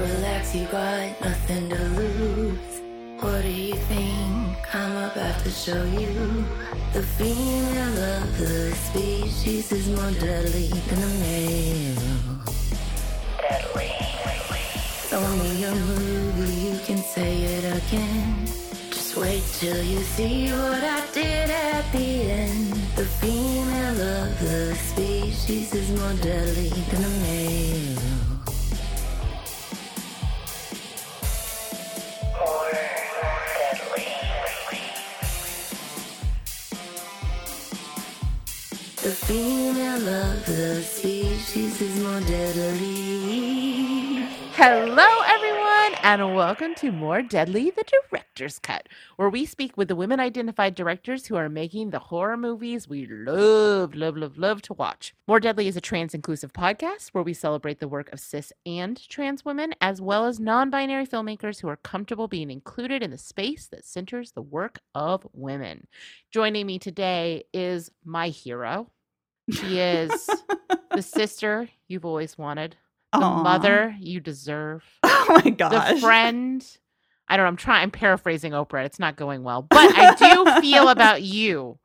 Relax, you got nothing to lose. What do you think I'm about to show you? The female of the species is more deadly than the male. Deadly. Show me a movie, you can say it again. Just wait till you see what I did at the end. The female of the species is more deadly than the male. Is more deadly. Hello, everyone, and welcome to More Deadly, the Director's Cut, where we speak with the women identified directors who are making the horror movies we love, love, love, love to watch. More Deadly is a trans inclusive podcast where we celebrate the work of cis and trans women, as well as non binary filmmakers who are comfortable being included in the space that centers the work of women. Joining me today is my hero. She is the sister you've always wanted, the Aw. mother you deserve, Oh my gosh. the friend. I don't know. I'm trying. I'm paraphrasing Oprah. It's not going well, but I do feel about you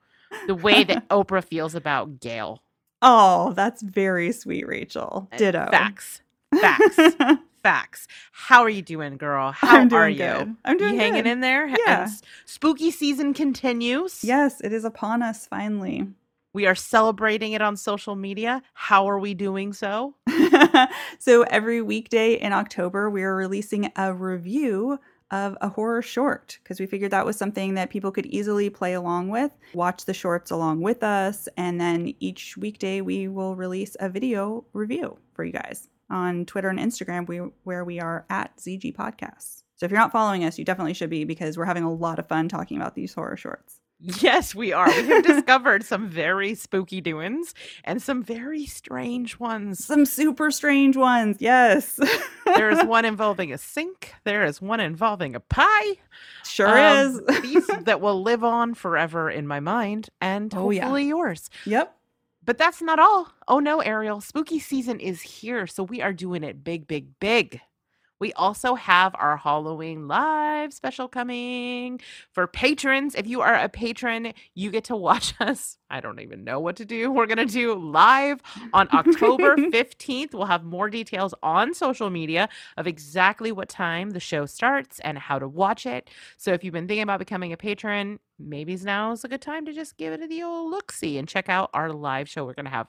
the way that Oprah feels about Gayle. Oh, that's very sweet, Rachel. Ditto. Uh, Facts. Facts. Facts. How are you doing, girl? How I'm doing are you? good. I'm doing you hanging good. in there? Yeah. spooky season continues. Yes, it is upon us finally. We are celebrating it on social media. How are we doing so? so every weekday in October, we are releasing a review of a horror short because we figured that was something that people could easily play along with, watch the shorts along with us, and then each weekday we will release a video review for you guys on Twitter and Instagram, we, where we are at ZG Podcasts. So if you're not following us, you definitely should be because we're having a lot of fun talking about these horror shorts. Yes, we are. We have discovered some very spooky doings and some very strange ones. Some super strange ones, yes. There is one involving a sink. There is one involving a pie. sure Um, is. these that will live on forever in my mind and Oh, yeah. hopefully yours. yep. But that's not all. Oh no, Ariel. Spooky season is here, so we are doing it big, big, big. We also have our Halloween live special coming for patrons. If you are a patron, you get to watch us. I don't even know what to do. We're going to do live on October 15th. We'll have more details on social media of exactly what time the show starts and how to watch it. So if you've been thinking about becoming a patron, maybe now is a good time to just give it the old look see and check out our live show. We're going to have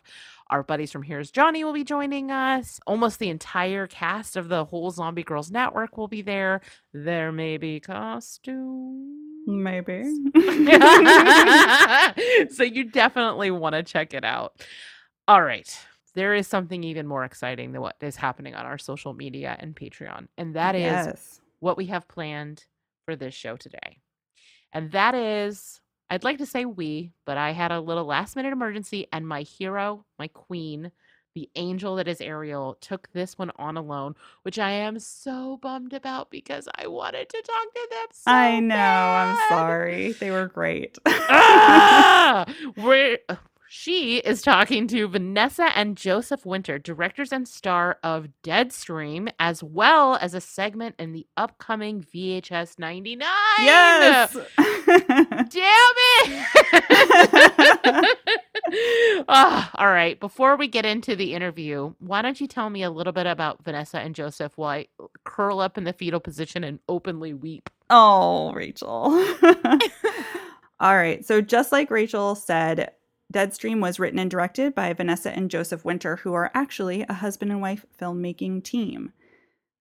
our buddies from Here's Johnny will be joining us. Almost the entire cast of the whole Zombie Grrlz Network will be there. There may be costumes. Maybe. so you definitely want to check it out. All right. There is something even more exciting than what is happening on our social media and Patreon, and that is yes. what we have planned for this show today. And that is, I'd like to say we, but I had a little last minute emergency, and my hero, my queen, the angel that is Ariel, took this one on alone, which I am so bummed about because I wanted to talk to them. So I know. I'm sorry. They were great. ah! We're, she is talking to Vanessa and Joseph Winter, directors and star of Deadstream, as well as a segment in the upcoming VHS 99. yes. Damn it! Ah, all right. Before we get into the interview, why don't you tell me a little bit about Vanessa and Joseph while I curl up in the fetal position and openly weep? oh, Rachel. All right. So, just like Rachel said, Deadstream was written and directed by Vanessa and Joseph Winter, who are actually a husband and wife filmmaking team.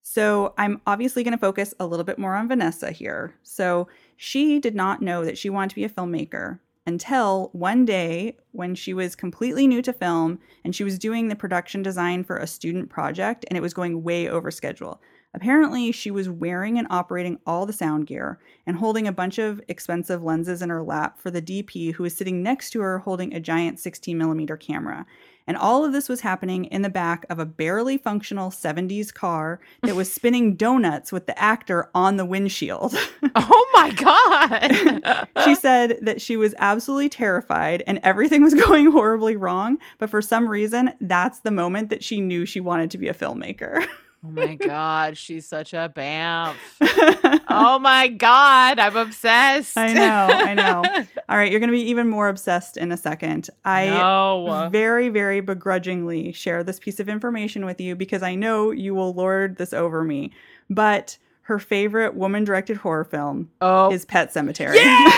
So, I'm obviously going to focus a little bit more on Vanessa here. So, she did not know that she wanted to be a filmmaker until one day when she was completely new to film and she was doing the production design for a student project and it was going way over schedule. Apparently, she was wearing and operating all the sound gear and holding a bunch of expensive lenses in her lap for the DP who was sitting next to her holding a giant 16 millimeter camera. And all of this was happening in the back of a barely functional 70s car that was spinning donuts with the actor on the windshield. Oh my god! she said that she was absolutely terrified and everything was going horribly wrong. But for some reason, that's the moment that she knew she wanted to be a filmmaker. Oh my god, she's such a bamf. Oh my god, I'm obsessed. I know, I know. All right, you're going to be even more obsessed in a second. I no. very, very begrudgingly share this piece of information with you because I know you will lord this over me. But her favorite woman directed horror film Oh. is Pet Sematary. Yes!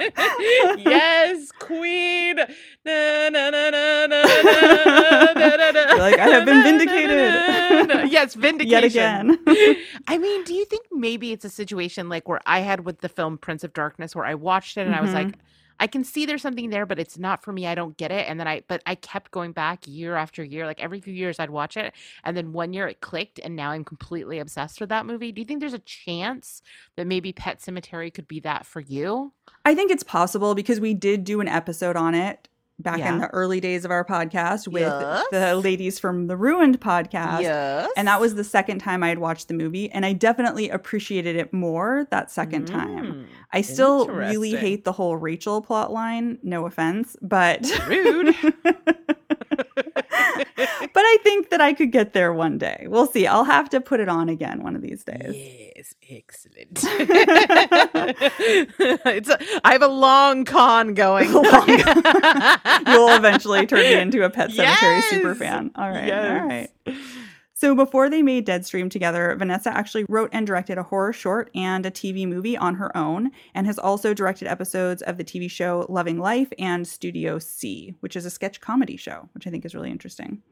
yes, queen. Na, na, na, like, "I have been na, na, vindicated." Yes, vindication. Yet again. I mean, do you think maybe it's a situation like where I had with the film Prince of Darkness where I watched it and I was like, mm-hmm. I can see there's something there, but it's not for me. I don't get it. And then I, but I kept going back year after year. Like every few years I'd watch it. And then one year it clicked and now I'm completely obsessed with that movie. Do you think there's a chance that maybe Pet Sematary could be that for you? I think it's possible because we did do an episode on it back Yeah. in the early days of our podcast with Yes. the ladies from the Ruined podcast. yes. And that was the second time I had watched the movie, and I definitely appreciated it more that second time. Mm, I still really hate the whole Rachel plot line, no offense, but Rude. but I think that I could get there one day. We'll see. I'll have to put it on again one of these days. Yes, excellent. it's a, I have a long con going. Long- You'll eventually turn me into a Pet Sematary Yes! super fan. All right. All Yes. right. So before they made Deadstream together, Vanessa actually wrote and directed a horror short and a TV movie on her own, and has also directed episodes of the TV show Loving Life and Studio C, which is a sketch comedy show, which I think is really interesting.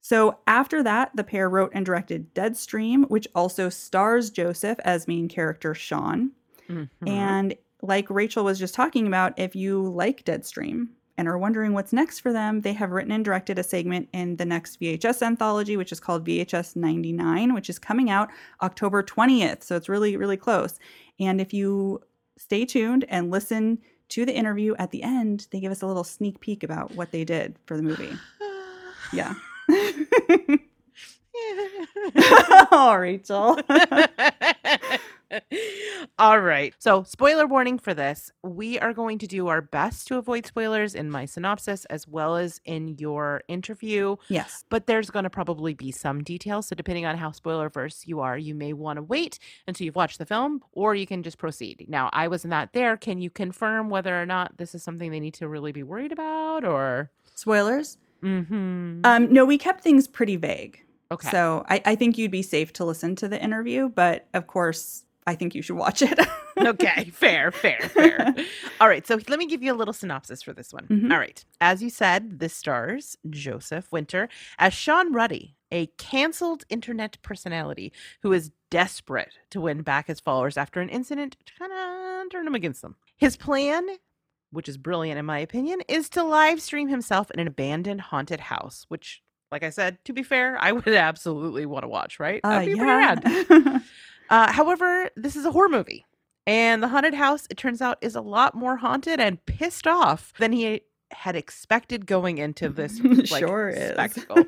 So after that, the pair wrote and directed Deadstream, which also stars Joseph as main character Shawn. Mhm. And like Rachel was just talking about, if you like Deadstream and are wondering what's next for them, they have written and directed a segment in the next VHS anthology, which is called VHS 99, which is coming out October 20th. So it's really, really close. And if you stay tuned and listen to the interview at the end, they give us a little sneak peek about what they did for the movie. Yeah. oh, Rachel. All right. So, spoiler warning for this. We are going to do our best to avoid spoilers in my synopsis as well as in your interview, yes. but there's going to probably be some details. So, depending on how spoiler verse you are, you may want to wait until you've watched the film or you can just proceed. Now, I was not there. Can you confirm whether or not this is something they need to really be worried about or? Spoilers? Mm-hmm. Um, no, we kept things pretty vague. okay. So I, I think you'd be safe to listen to the interview, but of course, I think you should watch it. okay, fair, fair, fair. All right, so let me give you a little synopsis for this one. Mhm. All right, as you said, this stars Joseph Winter as Shawn Ruddy, a canceled internet personality who is desperate to win back his followers after an incident to kind of turn him against them. His plan, which is brilliant in my opinion, is to live stream himself in an abandoned haunted house, which. Like I said, to be fair, I would absolutely want to watch, right? Uh, That'd be pretty rad. yeah. Uh, however, this is a horror movie, and the haunted house, it turns out, is a lot more haunted and pissed off than he had expected going into this like, sure is. spectacle.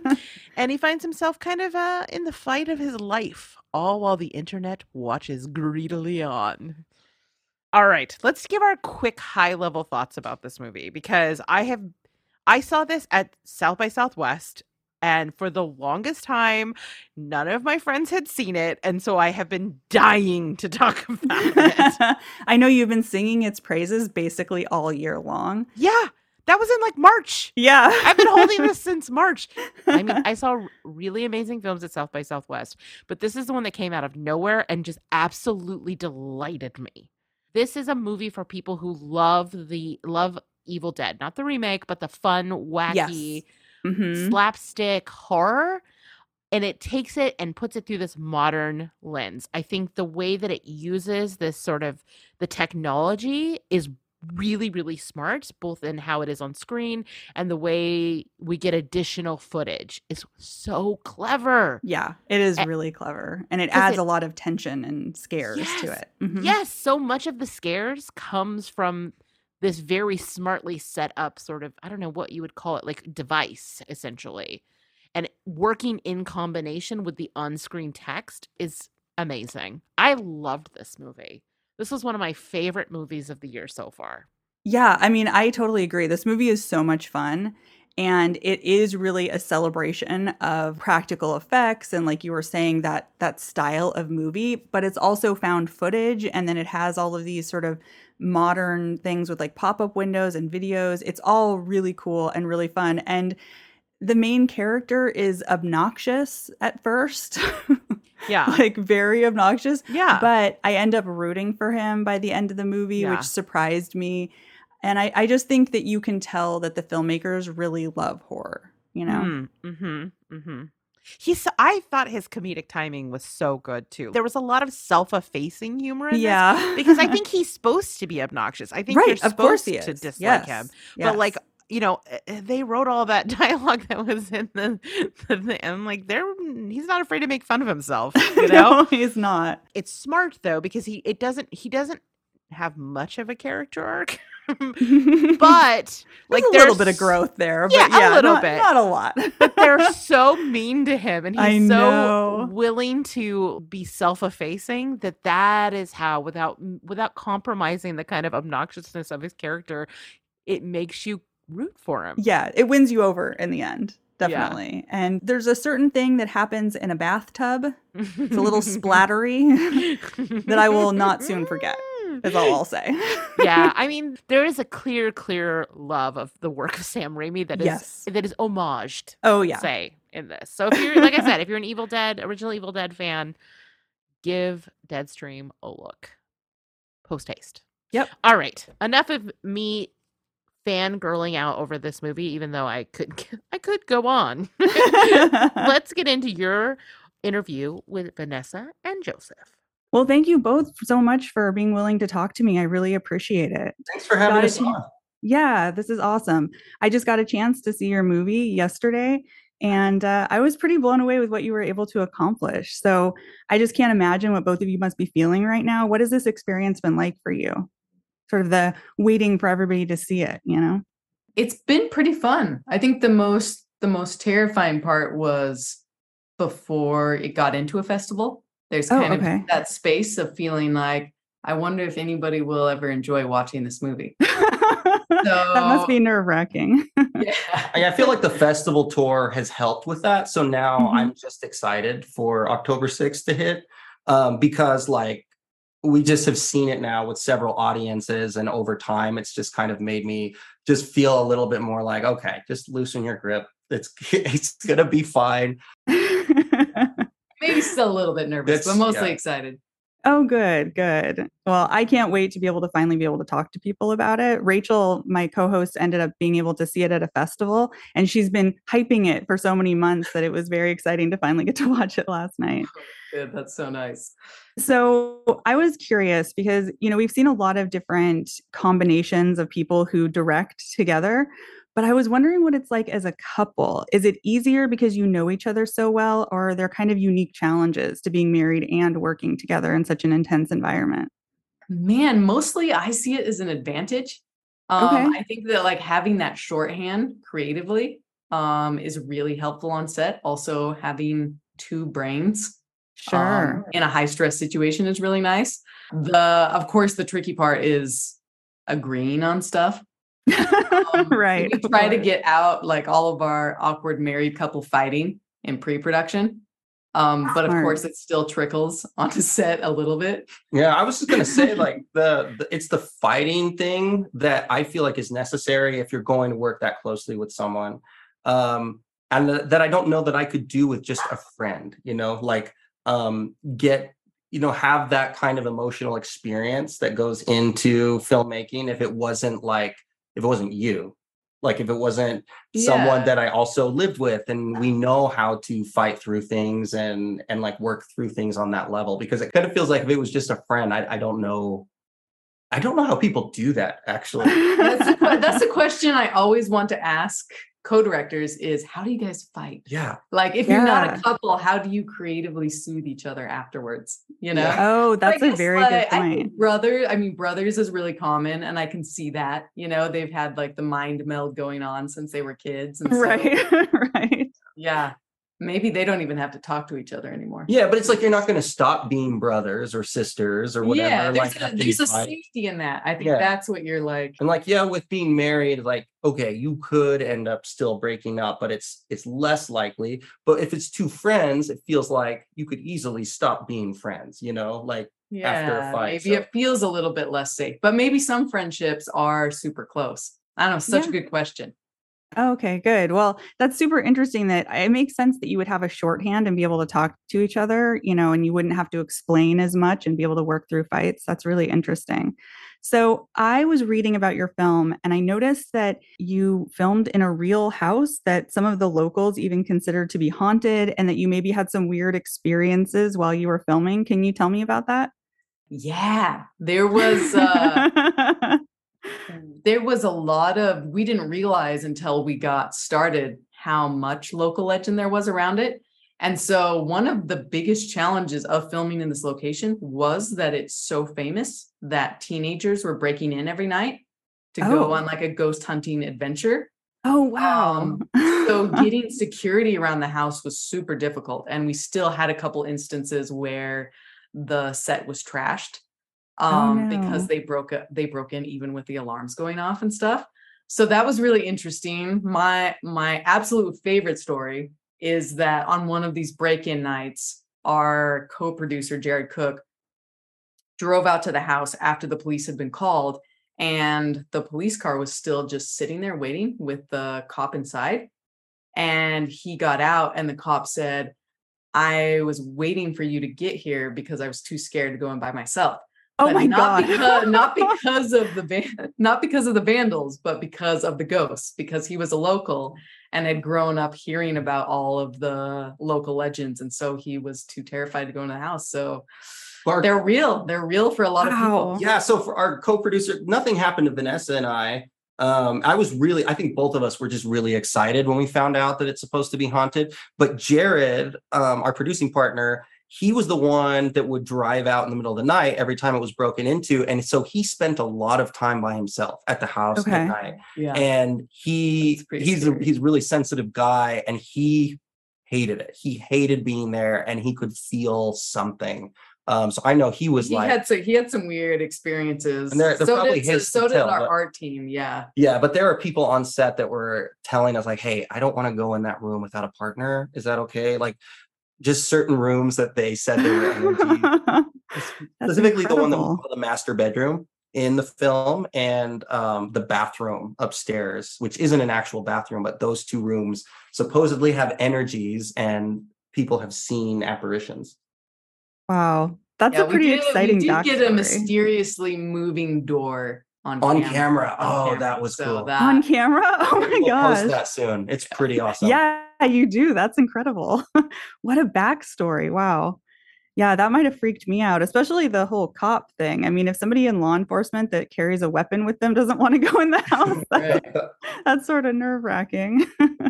and he finds himself kind of uh, in the fight of his life, all while the internet watches greedily on. All right, let's give our quick high level thoughts about this movie because I have I saw this at South by Southwest and for the longest time none of my friends had seen it and so I have been dying to talk about it. I know you've been singing its praises basically all year long. yeah, that was in like March. Yeah. I've been holding this since March. I mean, I saw really amazing films at South by Southwest, but this is the one that came out of nowhere and just absolutely delighted me. This is a movie for people who love the love Evil Dead, not the remake, but the fun, wacky Mhm. slapstick horror. And it takes it and puts it through this modern lens. I think the way that it uses this sort of the technology is really, really smart, both in how it is on screen and the way we get additional footage is so clever. Yeah, it is A- really clever. And it adds it- a lot of tension and scares to Yes. it. Mhm. Yes, so much of the scares comes from this very smartly set up sort of, I don't know what you would call it, like device essentially. And working in combination with the on screen text is amazing. I loved this movie. This was one of my favorite movies of the year so far. Yeah, I mean, I totally agree. This movie is so much fun. and it is really a celebration of practical effects and like you were saying that that style of movie but it's also found footage and then it has all of these sort of modern things with like pop-up windows and videos it's all really cool and really fun and the main character is obnoxious at first Yeah. like very obnoxious yeah. but I end up rooting for him by the end of the movie, Yeah. which surprised me. And I, I just think that you can tell that the filmmakers really love horror, you know? Mm-hmm. Mm-hmm. He's. I thought his comedic timing was so good too. There was a lot of self-effacing humor in this Yeah. because I think he's supposed to be obnoxious. I think you're right, supposed of course he is. to dislike yes. him. yes. But like you know, uh, uh, they wrote all that dialogue that was in the, the, and like they're he's not afraid to make fun of himself. You know, no, he's not. it's smart though because he it doesn't he doesn't have much of a character arc, but like There's a little bit of growth there, but Yeah, yeah, a little not, bit. not a lot. but they're so mean to him and he's so willing to be self-effacing that that is how without without compromising the kind of obnoxiousness of his character it makes you root for him yeah, it wins you over in the end. Yeah. Definitely. And there's a certain thing that happens in a bathtub. It's a little splattery that I will not soon forget. is all I'll say. yeah, I mean, there is a clear, clear love of the work of Sam Raimi that is Yes. that is homaged, Oh yeah. say, in this. So if you're like I said, if you're an Evil Dead, original Evil Dead fan, give Deadstream a look. Post haste. Yep. All right. Enough of me fangirling out over this movie, even though I could I could go on. Let's get into your interview with Vanessa and Joseph. well, thank you both so much for being willing to talk to me. I really appreciate it. Thanks for having Got us on. Yeah, this is awesome. I just got a chance to see your movie yesterday, and uh, I was pretty blown away with what you were able to accomplish. So I just can't imagine what both of you must be feeling right now. What has this experience been like for you? Sort of the waiting for everybody to see it, you know? it's been pretty fun. I think the most the most terrifying part was before it got into a festival. There's Oh, kind okay. of that space of feeling like I wonder if anybody will ever enjoy watching this movie. that must be nerve wracking. Yeah. I I feel like the festival tour has helped with that. So now Mhm. I'm just excited for October 6th to hit um, because, like, we just have seen it now with several audiences, and over time, it's just kind of made me just feel a little bit more like, okay, just loosen your grip. It's it's gonna be fine. Maybe still a little bit nervous, but mostly yeah. excited. Oh, good, good. Well, I can't wait to be able to finally be able to talk to people about it. Rachel, my co host, ended up being able to see it at a festival, and she's been hyping it for so many months that it was very exciting to finally get to watch it last night. Oh, good. That's so nice. So I was curious because, you know, we've seen a lot of different combinations of people who direct together, but I was wondering what it's like as a couple. Is it easier because you know each other so well, or are there kind of unique challenges to being married and working together in such an intense environment? Man, mostly I see it as an advantage. Um, Okay. I think that like having that shorthand creatively um, is really helpful on set. Also, having two brains Sure. um, in a high stress situation is really nice. The of course the tricky part is agreeing on stuff. Um, right. We try to get out like all of our awkward married couple fighting in pre-production. Um, but of Smart. course it still trickles onto set a little bit. Yeah, I was just gonna say like the, the it's the fighting thing that I feel like is necessary if you're going to work that closely with someone, um, and th- that I don't know that I could do with just a friend. You know, like um, get you know have that kind of emotional experience that goes into filmmaking if it wasn't like if it wasn't you like if it wasn't someone that i also lived with and we know how to fight through things and and like work through things on that level because it kind of feels like if it was just a friend i, I don't know i don't know how people do that actually That's the, that's the question I always want to ask co-directors is how do you guys fight? yeah Like if you're not a couple, how do you creatively soothe each other afterwards? You know? Yeah. Oh, that's a very like, good I point. brother, I mean, brothers is really common, and I can see that. You know, they've had like the mind meld going on since they were kids, and so, Right. right. yeah, maybe they don't even have to talk to each other anymore. Yeah, but it's like you're not going to stop being brothers or sisters or whatever. Yeah, like there's, a, there's a safety in that. I think Yeah. that's what you're like. And like, yeah, with being married, like, okay, you could end up still breaking up, but it's it's less likely. But if it's two friends, it feels like you could easily stop being friends, you know, like Yeah, after a fight, maybe so- it feels a little bit less safe, but maybe some friendships are super close. I don't know. Such Yeah. a good question. Okay, good. Well, that's super interesting that it makes sense that you would have a shorthand and be able to talk to each other, you know, and you wouldn't have to explain as much and be able to work through fights. That's really interesting. So, I was reading about your film and I noticed that you filmed in a real house that some of the locals even considered to be haunted and that you maybe had some weird experiences while you were filming. Can you tell me about that? Yeah, there was uh, there was a lot of we didn't realize until we got started how much local legend there was around it. And so one of the biggest challenges of filming in this location was that it's so famous that teenagers were breaking in every night to Oh. go on like a ghost hunting adventure. oh, wow. Um, so getting security around the house was super difficult and we still had a couple instances where the set was trashed um because no. they broke they broke in even with the alarms going off and stuff. So that was really interesting. My my absolute favorite story is that on one of these break-in nights our co-producer jared cook drove out to the house after the police had been called and the police car was still just sitting there waiting with the cop inside. And he got out and the cop said i was waiting for you to get here because i was too scared to go in by myself oh, my not God. because not because of the van- not because of the vandals but because of the ghosts because he was a local and had grown up hearing about all of the local legends and so he was too terrified to go in the house so our- they're real they're real for a lot of people yeah. So for our co-producer, nothing happened to Vanessa and I. Um, I was really, I think both of us were just really excited when we found out that it's supposed to be haunted. But Jared, um, our producing partner, he was the one that would drive out in the middle of the night every time it was broken into. And so he spent a lot of time by himself at the house Okay. at night. yeah and he That's pretty he's a, he's a really sensitive guy and he hated it he hated being there and he could feel something um so i know he was he like had so he had some weird experiences. And they're- they're so probably did, his to so did tell, our but- art team. Yeah. yeah but there are people on set that were telling us like hey i don't want to go in that room without a partner is that okay like just certain rooms that they said they were energy That's specifically the one that we incredible. call the master bedroom in the film and um, the bathroom upstairs, which isn't an actual bathroom, but those two rooms supposedly have energies and people have seen apparitions. Wow. That's yeah, a pretty we did, exciting We did get a mysteriously moving door on On camera. camera. on Oh, camera. that was So cool. that- on camera. Oh my We'll gosh. post that soon. It's pretty awesome. Yeah, you do. That's incredible. what a backstory. Wow. Yeah, that might have freaked me out, especially the whole cop thing. I mean, if somebody in law enforcement that carries a weapon with them doesn't want to go in the house, that's, Right. that's sort of nerve wracking.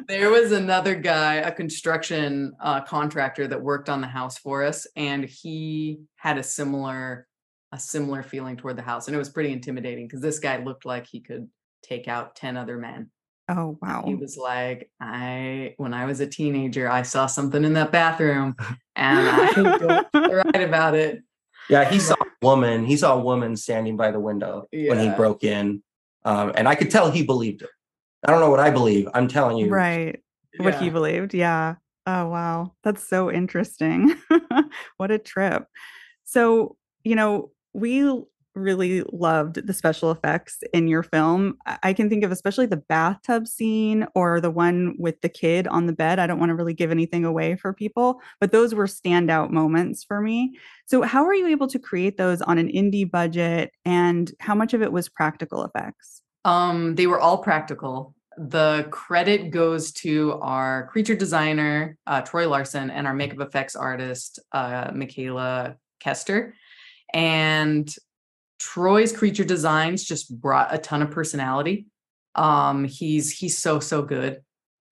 there was another guy, a construction uh, contractor that worked on the house for us, and he had a similar a similar feeling toward the house, and it was pretty intimidating because this guy looked like he could take out ten other men. Oh, wow. He was like, I when I was a teenager, I saw something in that bathroom, and I don't write about it. Yeah, he saw a woman. He saw a woman standing by the window when he broke in. Um, and I could tell he believed it. I don't know what I believe. I'm telling you. Right. What he believed. Yeah. Oh, wow. That's so interesting. what a trip. So, you know, we l- really loved the special effects in your film. I can think of especially the bathtub scene or the one with the kid on the bed. I don't want to really give anything away for people, but those were standout moments for me. So, how are you able to create those on an indie budget and how much of it was practical effects? Um, they were all practical. The credit goes to our creature designer, uh, Troy Larson, and our makeup effects artist, uh, Michaela Kester. And Troy's creature designs just brought a ton of personality. Um, he's he's so so good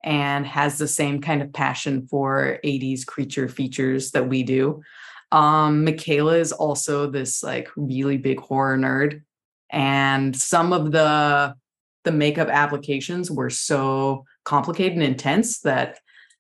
and has the same kind of passion for 80s creature features that we do. Um, Michaela is also this like really big horror nerd and some of the the makeup applications were so complicated and intense that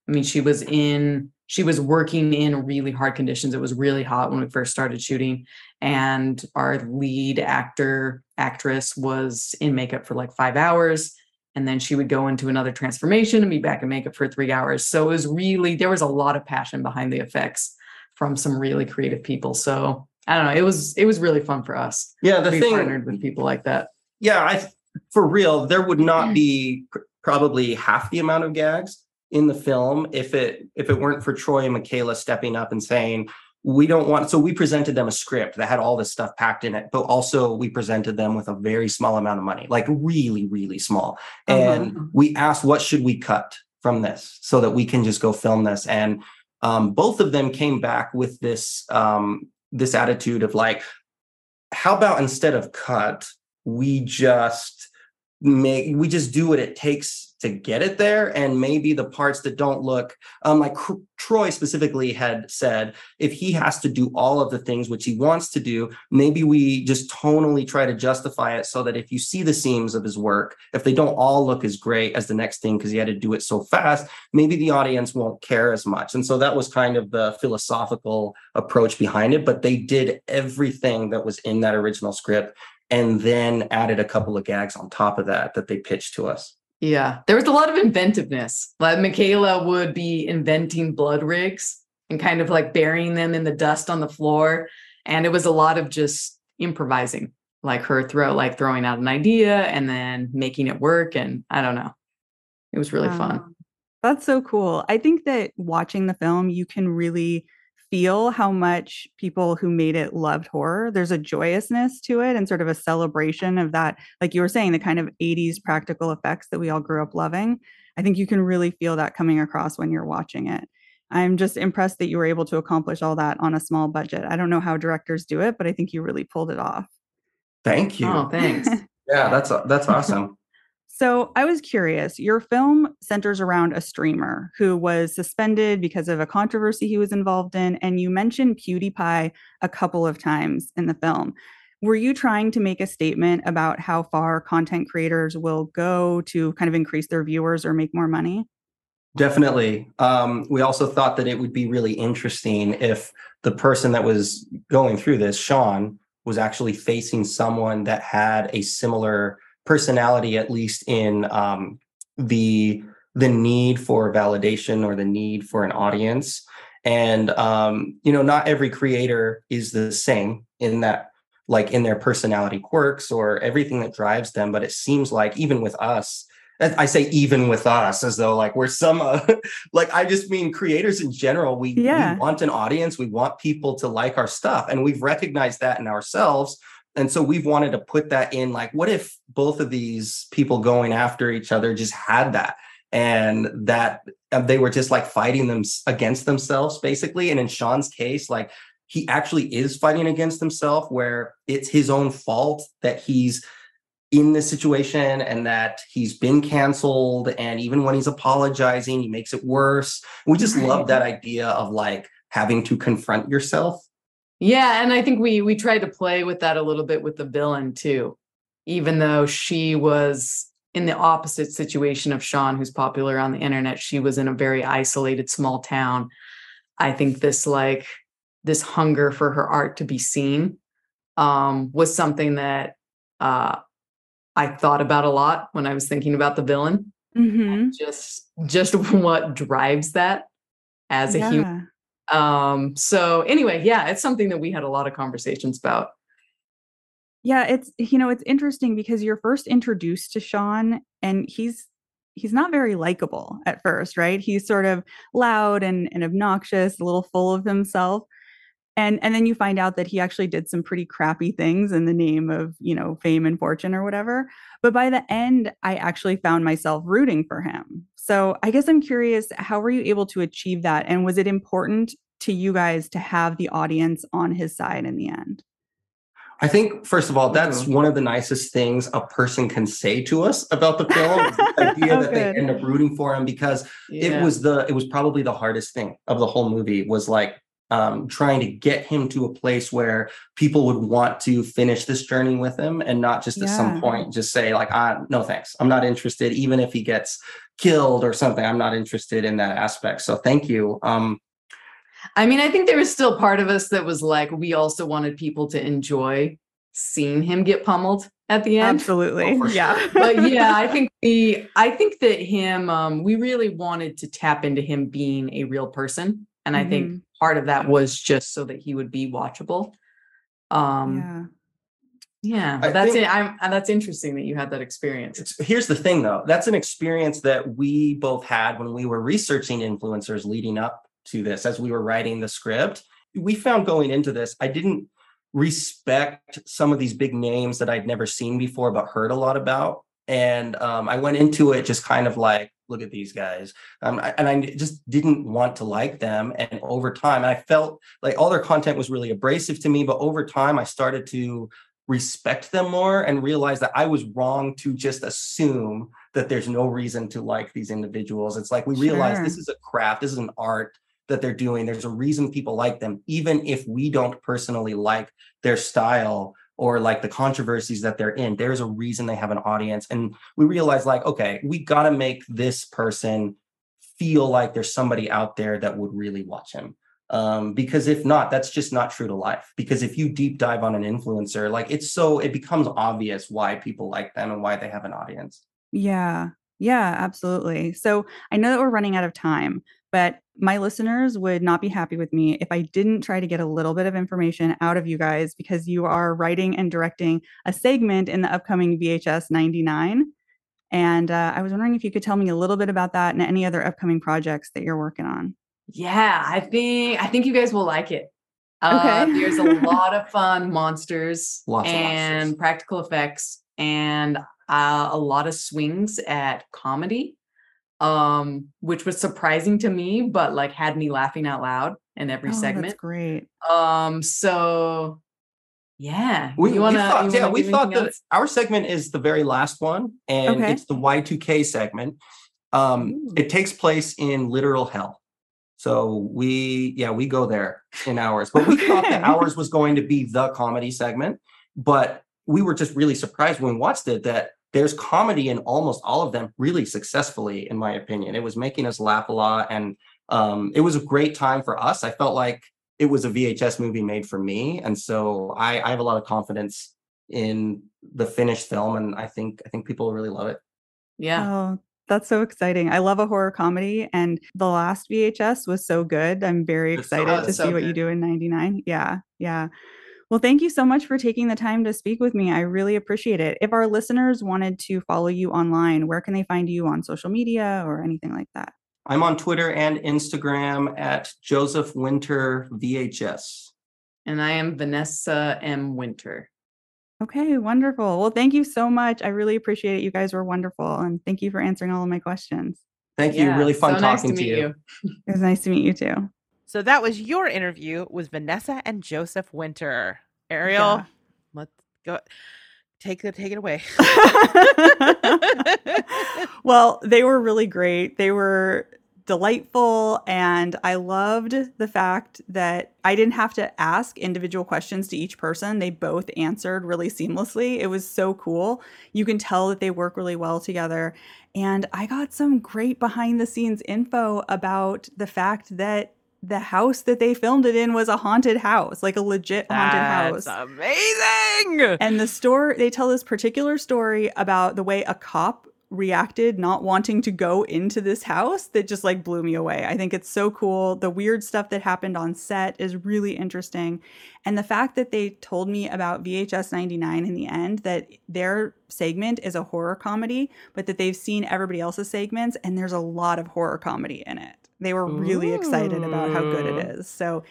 I mean, she was in, she was working in really hard conditions. It was really hot when we first started shooting. And our lead actor, actress was in makeup for like five hours. And then she would go into another transformation and be back in makeup for three hours. So it was really, there was a lot of passion behind the effects from some really creative people. So I don't know. It was, it was really fun for us. Yeah, the thing partnered with people like that. yeah, I for real, there would not be probably half the amount of gags in the film if it if it weren't for Troy and Michaela stepping up and saying we don't want so we presented them a script that had all this stuff packed in it but also we presented them with a very small amount of money like really really small and Uh-huh. we asked what should we cut from this so that we can just go film this and um, both of them came back with this um, this attitude of like how about instead of cut we just make we just do what it takes to get it there and maybe the parts that don't look um like troy specifically had said if he has to do all of the things which he wants to do maybe we just tonally try to justify it so that if you see the seams of his work if they don't all look as great as the next thing because he had to do it so fast maybe the audience won't care as much and so that was kind of the philosophical approach behind it but they did everything that was in that original script and then added a couple of gags on top of that that they pitched to us. Yeah, there was a lot of inventiveness. Like Michaela would be inventing blood rigs and kind of like burying them in the dust on the floor. And it was a lot of just improvising, like her throw, like throwing out an idea and then making it work. And I don't know. It was really fun. That's so cool. I think that watching the film, you can really feel how much people who made it loved horror. There's a joyousness to it and sort of a celebration of that, like you were saying, the kind of 80s practical effects that we all grew up loving. I think you can really feel that coming across when you're watching it. I'm just impressed that you were able to accomplish all that on a small budget. I don't know how directors do it, but I think you really pulled it off. Thank oh, you. Oh, thanks. Yeah, that's that's awesome. So I was curious. Your film centers around a streamer who was suspended because of a controversy he was involved in, and you mentioned PewDiePie a couple of times in the film. Were you trying to make a statement about how far content creators will go to kind of increase their viewers or make more money? Definitely. Um, we also thought that it would be really interesting if the person that was going through this, Shawn, was actually facing someone that had a similar personality, at least in um, the the need for validation or the need for an audience. And um, you know, not every creator is the same in that, like in their personality quirks or everything that drives them. But it seems like even with us, I say even with us as though like we're some uh, like I just mean creators in general we, Yeah. we want an audience we want people to like our stuff and we've recognized that in ourselves and so we've wanted to put that in like what if both of these people going after each other just had that? And that they were just like fighting them against themselves basically. And in Shawn's case like he actually is fighting against himself where it's his own fault that he's in this situation and that he's been canceled. And even when he's apologizing he makes it worse. We just love that idea of like having to confront yourself Yeah, and I think we we tried to play with that a little bit with the villain too. Even though she was in the opposite situation of Shawn, who's popular on the internet, she was in a very isolated small town. I think this like this hunger for her art to be seen um, was something that uh, I thought about a lot when I was thinking about the villain. Mm-hmm. Just just what drives that as a human um so anyway yeah it's something that we had a lot of conversations about Yeah, it's you know, it's interesting because you're first introduced to Shawn and he's he's not very likable at first, right? He's sort of loud and, and obnoxious, a little full of himself. And and then you find out that he actually did some pretty crappy things in the name of, you know, fame and fortune or whatever. But by the end, I actually found myself rooting for him. So I guess I'm curious, how were you able to achieve that? And was it important to you guys to have the audience on his side in the end? i think first of all that's one of the nicest things a person can say to us about the film the idea Oh, that they end up rooting for him because Yeah. it was the it was probably the hardest thing of the whole movie was like um, trying to get him to a place where people would want to finish this journey with him and not just at some point just say like ah no thanks i'm not interested even if he gets killed or something i'm not interested in that aspect so thank you um I mean, I think there was still part of us that was like, we also wanted people to enjoy seeing him get pummeled at the end. Absolutely. Oh, for yeah. but yeah, I think we I think that him um we really wanted to tap into him being a real person. And I think Mhm. part of that was just so that he would be watchable. Um yeah. yeah, I that's think- it. I'm that's interesting that you had that experience. it's, here's the thing though that's an experience that we both had when we were researching influencers leading up to this as we were writing the script we found going into this i didn't respect some of these big names that i'd never seen before but heard a lot about and um, i went into it just kind of like look at these guys um, I- and i just didn't want to like them and over time i felt like all their content was really abrasive to me but over time i started to respect them more and realize that I was wrong to just assume that there's no reason to like these individuals. It's like we realize this is a craft, this is an art that they're doing. There's a reason people like them, even if we don't personally like their style or like the controversies that they're in. There's a reason they have an audience. And we realize, like, okay, we got to make this person feel like there's somebody out there that would really watch him um because if not that's just not true to life because if you deep dive on an influencer like it's so it becomes obvious why people like them and why they have an audience Yeah. Yeah, absolutely. So I know that we're running out of time, but my listeners would not be happy with me if I didn't try to get a little bit of information out of you guys because you are writing and directing a segment in the upcoming VHS 99. And uh, I was wondering if you could tell me a little bit about that and any other upcoming projects that you're working on. Yeah, I think I think you guys will like it. Uh, Okay. there's a lot of fun monsters Lots and monsters. practical effects and uh, a lot of swings at comedy, um, which was surprising to me, but like had me laughing out loud in every Oh, that's segment. great. Um, so yeah, we, wanna, thought yeah we thought that else? our segment is the very last one and Okay. it's the y2k segment um Ooh. it takes place in literal hell so we yeah we go there in ours but we thought that ours was going to be the comedy segment but we were just really surprised when we watched it that there's comedy in almost all of them really successfully in my opinion it was making us laugh a lot and um, it was a great time for us i felt like it was a vhs movie made for me and so i, I have a lot of confidence in the finished film and i think i think people really love it Yeah. Oh, that's so exciting. I love a horror comedy and the last VHS was so good. I'm very It's so excited to So see what you do in 99. Yeah. Yeah. Well, thank you so much for taking the time to speak with me. I really appreciate it. If our listeners wanted to follow you online, where can they find you on social media or anything like that? i'm on twitter and instagram at joseph winter vhs And I am Vanessa M. Winter. Okay, wonderful. Well, thank you so much. I really appreciate it. You guys were wonderful. And thank you for answering all of my questions. thank you Yeah, really fun so nice talking to, meet you. It was nice to meet you too. So that was your interview with Vanessa and Joseph Winter. Ariel, Yeah. let's go. Take it, take it away. well, they were really great. They were delightful. And I loved the fact that I didn't have to ask individual questions to each person. They both answered really seamlessly. It was so cool. You can tell that they work really well together. And I got some great behind the scenes info about the fact that the house that they filmed it in was a haunted house, like a legit haunted house. That's amazing. And the store they tell this particular story about the way a cop reacted not wanting to go into this house that just like blew me away. I think it's so cool. The weird stuff that happened on set is really interesting. And the fact that they told me about VHS 99 in the end, that their segment is a horror comedy, but that they've seen everybody else's segments and there's a lot of horror comedy in it. They were really excited about how good it is. So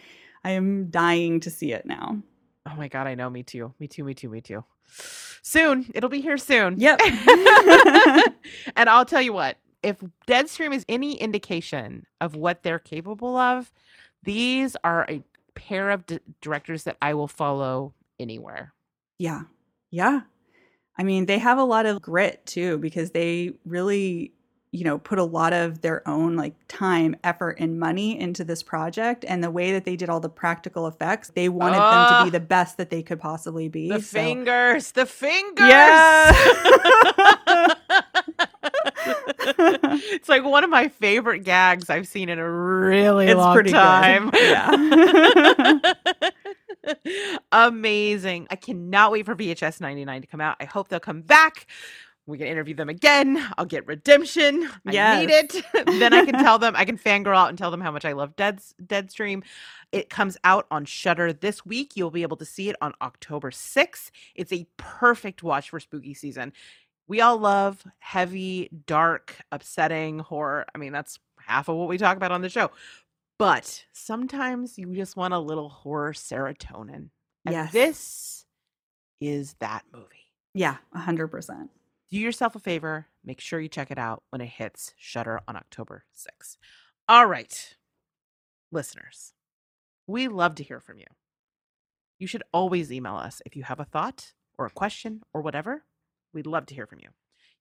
I am dying to see it now. Oh my god, I know. Me too. Me too. Me too. Me too. Soon, it'll be here soon. Yep. and I'll tell you what, if Deadstream is any indication of what they're capable of, these are a pair of d- directors that I will follow anywhere. Yeah. Yeah. I mean, they have a lot of grit too because they really you know, put a lot of their own like time, effort, and money into this project. And the way that they did all the practical effects, they wanted them to be the best that they could possibly be. The So- fingers, the fingers. Yeah. it's like one of my favorite gags I've seen in a really It's long pretty good. time. Yeah. Amazing. I cannot wait for VHS 99 to come out. I hope they'll come back. We can interview them again. I'll get redemption. I need it. then I can tell them, I can fangirl out and tell them how much I love Dead's Deadstream. It comes out on Shudder this week. You'll be able to see it on October 6th. It's a perfect watch for spooky season. We all love heavy, dark, upsetting horror. I mean, that's half of what we talk about on the show. But sometimes you just want a little horror serotonin. And Yes. this is that movie. yeah, 100%. Do yourself a favor, make sure you check it out when it hits Shudder on October 6th. All right. Listeners, we love to hear from you. You should always email us if you have a thought or a question or whatever. We'd love to hear from you.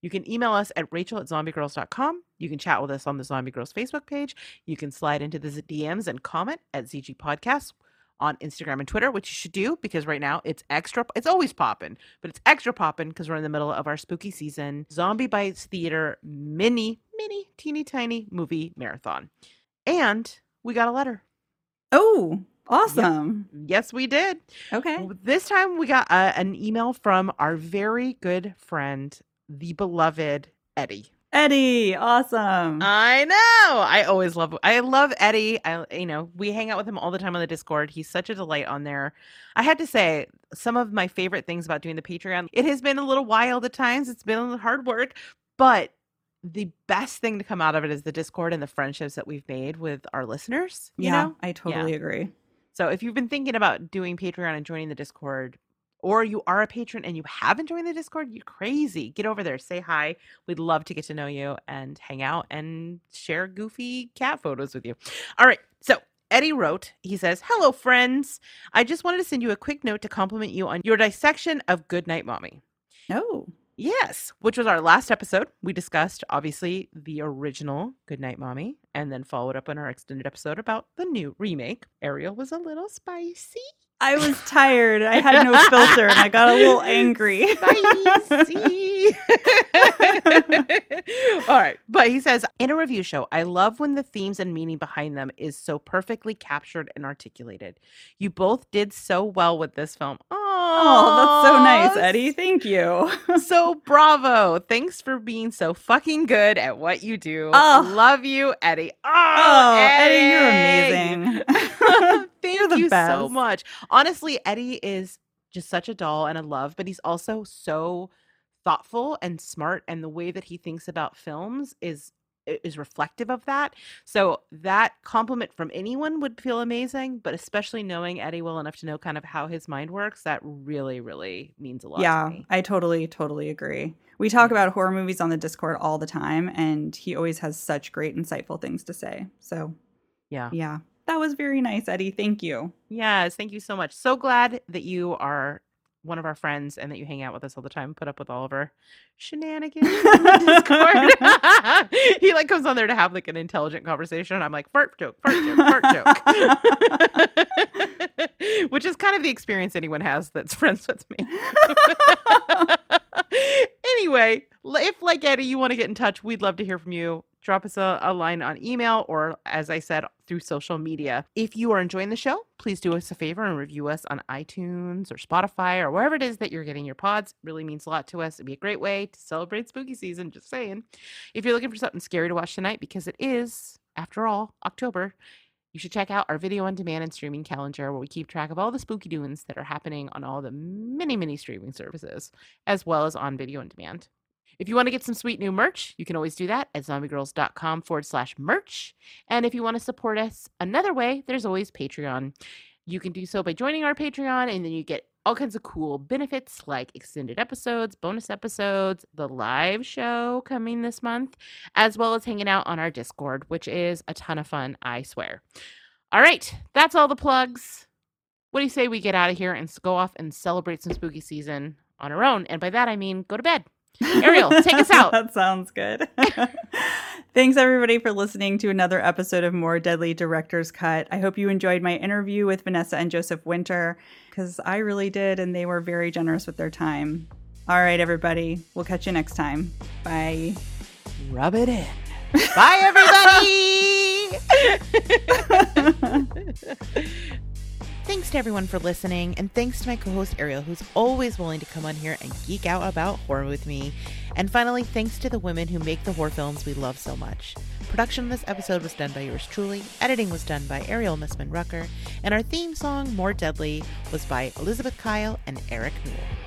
You can email us at rachel at zombiegrrlz.com. You can chat with us on the Zombie Grrlz Facebook page. You can slide into the DMs and comment at ZG Podcast on Instagram and Twitter, which you should do because right now it's extra, it's always popping, but it's extra popping because we're in the middle of our spooky season Zombie Bites Theater mini, mini, teeny tiny movie marathon. And we got a letter. Oh, awesome. Yes, we did. Okay. This time we got uh, an email from our very good friend, the beloved Eddie. Eddie, awesome. I know. I always love. I love Eddie. I you know we hang out with him all the time on the Discord. He's such a delight on there. I had to say some of my favorite things about doing the Patreon. It has been a little wild at times. It's been a hard work, but the best thing to come out of it is the Discord and the friendships that we've made with our listeners. You yeah, know. I totally agree. So if you've been thinking about doing Patreon and joining the Discord, or you are a patron and you haven't joined the Discord, you're crazy. Get over there, say hi. We'd love to get to know you and hang out and share goofy cat photos with you. All right. So Eddie wrote, he says, Hello, friends. I just wanted to send you a quick note to compliment you on your dissection of Goodnight Mommy. Oh, Yes, which was our last episode. We discussed obviously the original Goodnight Mommy and then followed up on our extended episode about the new remake. Ariel was a little spicy. I was tired. I had no filter and I got a little angry. All right. But he says in a review show, I love when the themes and meaning behind them is so perfectly captured and articulated. You both did so well with this film. Oh, that's so nice, Eddie. Thank you. so bravo. Thanks for being so fucking good at what you do. Oh. Love you, Eddie. Oh, Oh, Eddie, Eddie, you're amazing. Thank You're the you so much. Honestly, Eddie is just such a doll and a love, but he's also so thoughtful and smart and the way that he thinks about films is is reflective of that. So that compliment from anyone would feel amazing, but especially knowing Eddie well enough to know kind of how his mind works, that really really means a lot to yeah, me. I totally, totally agree. We talk about horror movies on the Discord all the time, and he always has such great, insightful things to say. So, Yeah. yeah, that was very nice, Eddie. Thank you. Yes, thank you so much. So glad that you are one of our friends and that you hang out with us all the time, put up with all of our shenanigans Discord. he like comes on there to have like an intelligent conversation. And I'm like, fart joke, fart joke, fart joke. Which is kind of the experience anyone has that's friends with me. anyway, if like Eddie, you want to get in touch, we'd love to hear from you. Drop us a, a line on email or, as I said, through social media. If you are enjoying the show, please do us a favor and review us on iTunes or Spotify or wherever it is that you're getting your pods. It really means a lot to us. It'd be a great way to celebrate spooky season. Just saying. If you're looking for something scary to watch tonight, because it is, after all, October, you should check out our video on demand and streaming calendar where we keep track of all the spooky doings that are happening on all the many, many streaming services, as well as on video on demand. If you want to get some sweet new merch, you can always do that at zombiegrrlz.com forward slash merch. And if you want to support us another way, there's always Patreon. You can do so by joining our Patreon, and then you get all kinds of cool benefits like extended episodes, bonus episodes, the live show coming this month, as well as hanging out on our Discord, which is a ton of fun, I swear. All right, that's all the plugs. What do you say we get out of here and go off and celebrate some spooky season on our own? And by that, I mean go to bed. Ariel, take us out. that sounds good. Thanks everybody for listening to another episode of More Deadly Director's Cut. I hope you enjoyed my interview with Vanessa and Joseph Winter because I really did, and they were very generous with their time. All right, everybody. We'll catch you next time. Bye. Rub it in. Bye, everybody. Thanks to everyone for listening, and thanks to my co host Ariel, who's always willing to come on here and geek out about horror with me. And finally, thanks to the women who make the horror films we love so much. Production of this episode was done by yours truly, editing was done by Ariel Missman Rucker, and our theme song, More Deadly, was by Elizabeth Kyle and Eric Newell.